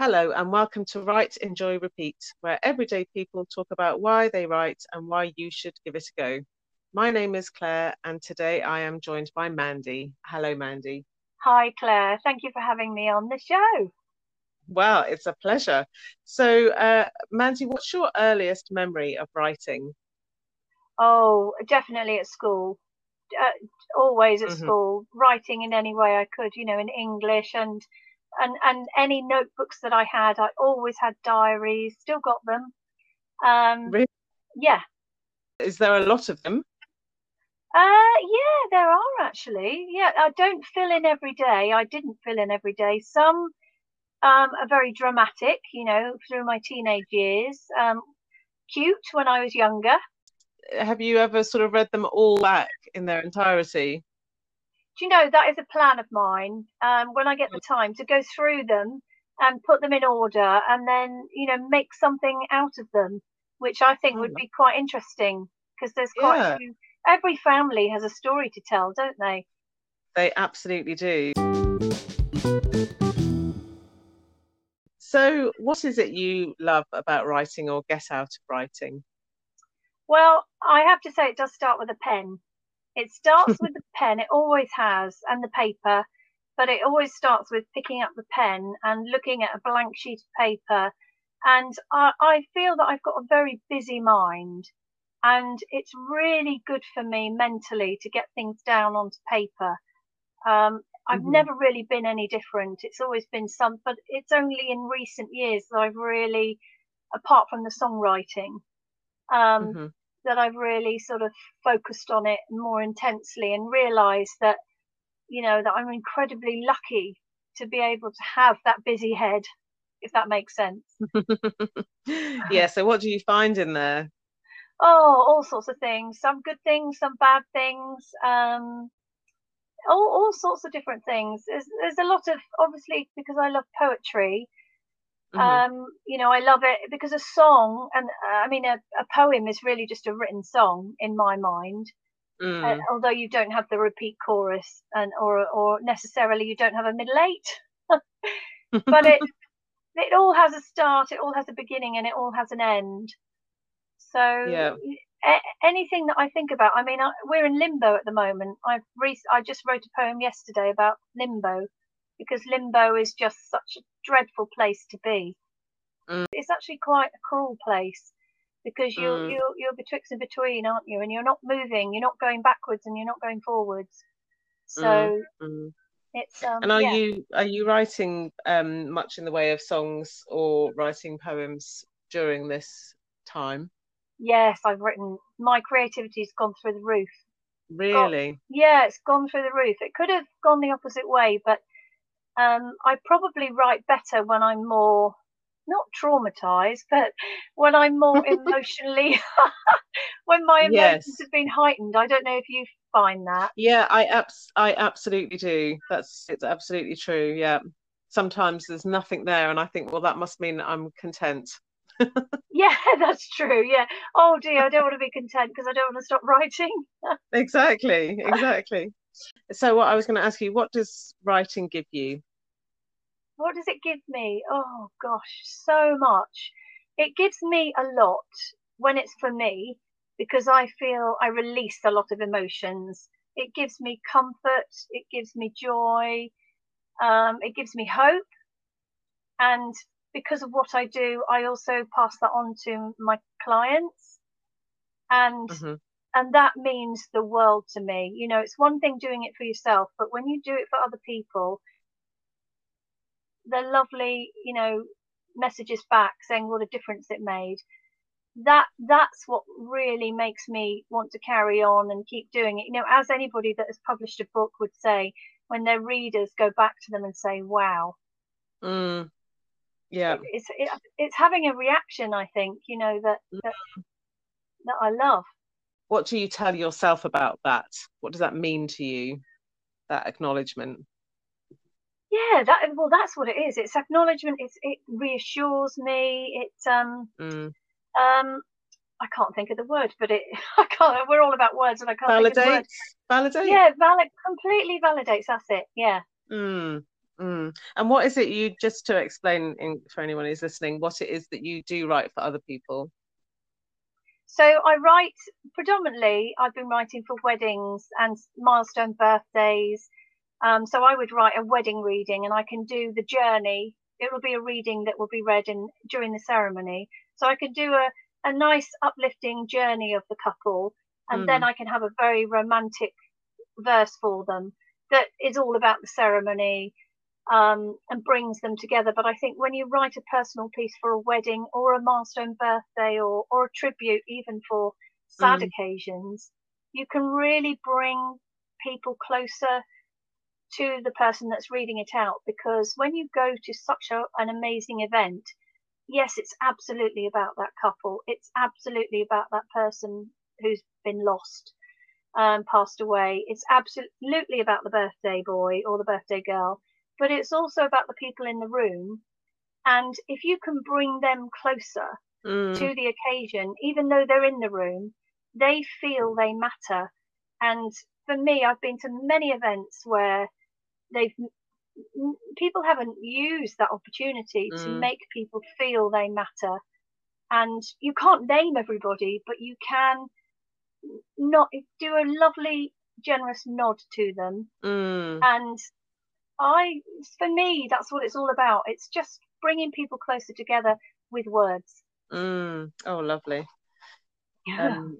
Hello, and welcome to Write, Enjoy, Repeat, where everyday people talk about why they write and why you should give it a go. My name is Claire, and today I am joined by Mandy. Hello, Mandy. Hi, Claire. Thank you for having me on the show. Well, it's a pleasure. So, uh, Mandy, what's your earliest memory of writing? Oh, definitely at school. Uh, always at Mhm. school, writing in any way I could, you know, in English and and and any notebooks that I had. I always had diaries, still got them. Um, Really? yeah, Is there a lot of them? uh, yeah, there are actually. Yeah, I don't fill in every day. I didn't fill in every day. Some um, are very dramatic, you know, through my teenage years. Um, cute when I was younger. Have you ever sort of read them all back in their entirety? Do you know that is a plan of mine um, when i get the time to go through them and put them in order and then you know make something out of them which i think would Oh, be quite interesting because there's quite Yeah. a few every family has a story to tell don't they They absolutely do. So, what is it you love about writing or get out of writing? well i have to say it does start with a pen it starts with the pen it always has and the paper but it always starts with picking up the pen and looking at a blank sheet of paper and I, I feel that I've got a very busy mind and it's really good for me mentally to get things down onto paper. Um, I've Mhm. never really been any different. It's always been some, but it's only in recent years that I've really, apart from the songwriting, um, Mhm. That I've really sort of focused on it more intensely and realised that, you know, that I'm incredibly lucky to be able to have that busy head, if that makes sense. Yeah, so what do you find in there? Oh, all sorts of things. Some good things, some bad things. Um, all all sorts of different things. There's there's a lot of obviously because I love poetry. Mhm. Um, you know, I love it because a song and uh, I mean a, a poem is really just a written song in my mind. Uh, Mm. although you don't have the repeat chorus and or or necessarily you don't have a middle eight, but it it all has a start, it all has a beginning, and it all has an end. So Yeah. a- anything that I think about, I mean, I, we're in limbo at the moment. I've re- I just wrote a poem yesterday about limbo because limbo is just such a dreadful place to be. Mm. It's actually quite a cruel place because you're Mm. you're you're betwixt and between, aren't you? And you're not moving, you're not going backwards, and you're not going forwards. So Mm. Mm. it's um And are yeah. you are you writing um, much in the way of songs or writing poems during this time? Yes, I've written. My creativity's gone through the roof. Really? Yeah, it's gone through the roof. It could have gone the opposite way, but um, I probably write better when I'm more not traumatized, but when I'm more emotionally, when my emotions Yes. have been heightened. I don't know if you find that. Yeah, I abs I absolutely do. That's it's absolutely true. Yeah. Sometimes there's nothing there, and I think, well, that must mean I'm content. Yeah, that's true. Yeah. Oh dear, I don't want to be content because I don't want to stop writing. Exactly, exactly. So what I was going to ask you, what does writing give you? What does it give me? Oh gosh, so much. It gives me a lot when it's for me because I feel I release a lot of emotions. It gives me comfort, it gives me joy, um, it gives me hope. And because of what I do, I also pass that on to my clients. And hmm and that means the world to me. You know, it's one thing doing it for yourself, but when you do it for other people, the lovely, you know, messages back saying what a difference it made. That that's what really makes me want to carry on and keep doing it. You know, as anybody that has published a book would say, when their readers go back to them and say, "Wow," Mm. Yeah. it, it's it, it's having a reaction. I think you know that that that I love. What do you tell yourself about that? What does that mean to you, that acknowledgement? Yeah, that well, that's what it is. It's acknowledgement. It's it reassures me. It um Mm. um I can't think of the word, but it I can't. We're all about words, and I can't think of the word. Validate? Yeah, valid completely validates. That's it. Yeah. Mm. Mm. And what is it you just to explain in, for anyone who's listening what it is that you do write for other people? So I write predominantly. I've been writing for weddings and milestone birthdays. Um, so I would write a wedding reading, and I can do the journey. It will be a reading that will be read in during the ceremony. So I can do a a nice uplifting journey of the couple, and mm. then I can have a very romantic verse for them that is all about the ceremony um, and brings them together. But I think when you write a personal piece for a wedding or a milestone birthday or, or a tribute, even for sad mm. occasions, you can really bring people closer to the person that's reading it out because when you go to such a, an amazing event, yes, it's absolutely about that couple. It's absolutely about that person who's been lost, um, passed away. It's absolutely about the birthday boy or the birthday girl but it's also about the people in the room. And if you can bring them closer mm. to the occasion, even though they're in the room, they feel they matter. And for me, I've been to many events where they've people haven't used that opportunity mm. to make people feel they matter. And you can't name everybody, but you can not do a lovely, generous nod to them mm. and I, for me, that's what it's all about. It's just bringing people closer together with words. Mm. Oh, lovely. Yeah. Um,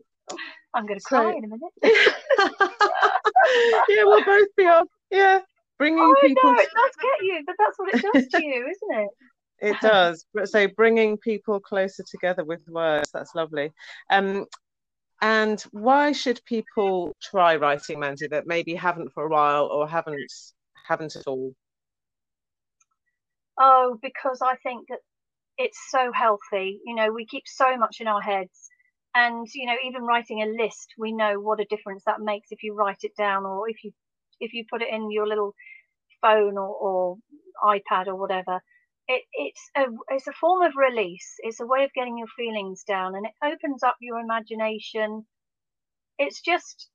I'm going to so... cry in a minute. yeah, we'll both be on. Yeah, bringing oh, people. No, it does get you, but that's what it does to you, isn't it? It does. So bringing people closer together with words. That's lovely. Um, and why should people try writing, Mandy, that maybe haven't for a while or haven't haven't at all? Oh, because I think that it's so healthy. You know, we keep so much in our heads. And, you know, even writing a list, we know what a difference that makes if you write it down or if you if you put it in your little phone or, or iPad or whatever. It, it's a it's a form of release. It's a way of getting your feelings down, and it opens up your imagination. It's just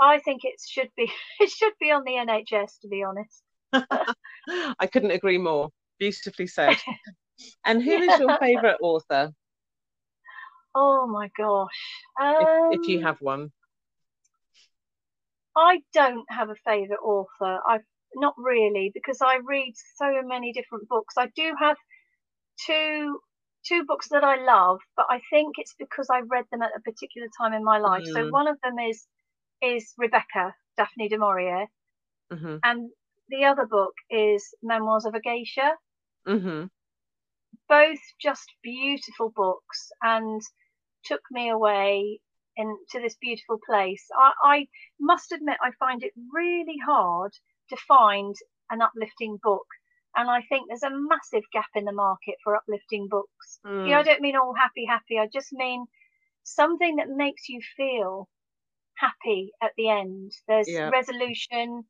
I think it should be it should be on the NHS to be honest. I couldn't agree more. Beautifully said. and who is your favourite author? Oh my gosh. Um, if, if, you um, have one. I don't have a favourite author. I've not really because I read so many different books. I do have two two books that I love, but I think it's because I read them at a particular time in my life. Mm. So one of them is is Rebecca Daphne du Maurier, mm-hmm. and the other book is Memoirs of a Geisha. Mm-hmm. Both just beautiful books and took me away into this beautiful place. I, I must admit, I find it really hard to find an uplifting book. And I think there's a massive gap in the market for uplifting books. Mm. You know, I don't mean all happy, happy. I just mean something that makes you feel happy at the end. There's yeah. resolution.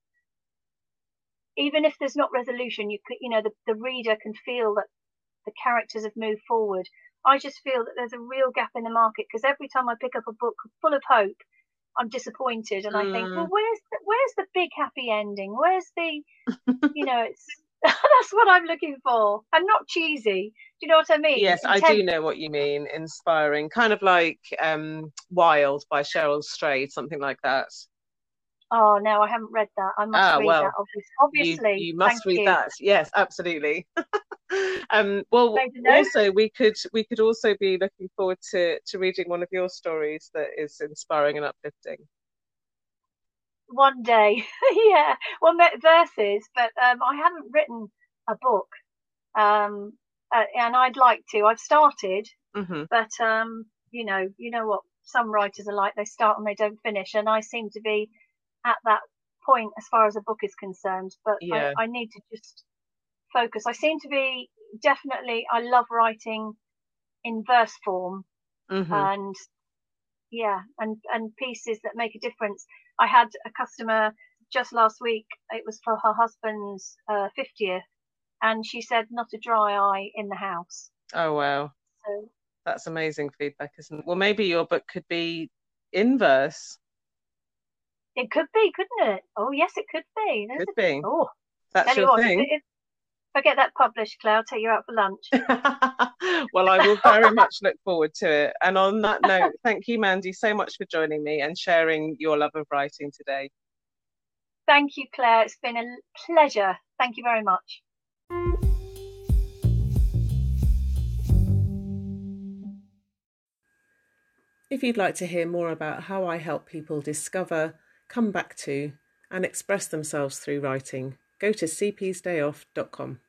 Even if there's not resolution, you could, you know, the, the reader can feel that the characters have moved forward. I just feel that there's a real gap in the market because every time I pick up a book full of hope, I'm disappointed and mm. I think, well, mm. where's the, where's the big happy ending? Where's the, you know, it's that's what I'm looking for. I'm not cheesy. Do you know what I mean? Yes, I do know what you mean. Inspiring, kind of like um, Wild by Cheryl Strayed, something like that. Oh no, I haven't read that. I must ah, read well, that. Obviously, you, you must read you. that. Yes, absolutely. um, well, also we could we could also be looking forward to to reading one of your stories that is inspiring and uplifting one day. yeah, well, verses, but um, I haven't written a book, um, uh, and I'd like to. I've started, mm-hmm. but um, you know, you know what some writers are like. They start and they don't finish, and I seem to be at that point as far as a book is concerned. But yeah. I, I need to just focus. I seem to be definitely. I love writing in verse form, mm-hmm. and yeah, and and pieces that make a difference. I had a customer just last week. It was for her husband's uh, 50th, and she said not a dry eye in the house. Oh wow! So, That's amazing feedback, isn't it? Well, maybe your book could be inverse. It could be, couldn't it? Oh yes, it could be. There's could a, be. Oh, that's your what, thing. If, I get that published, Claire, I'll take you out for lunch. well, I will very much look forward to it. And on that note, thank you, Mandy, so much for joining me and sharing your love of writing today. Thank you, Claire. It's been a pleasure. Thank you very much. If you'd like to hear more about how I help people discover, come back to, and express themselves through writing, go to cpsdayoff.com.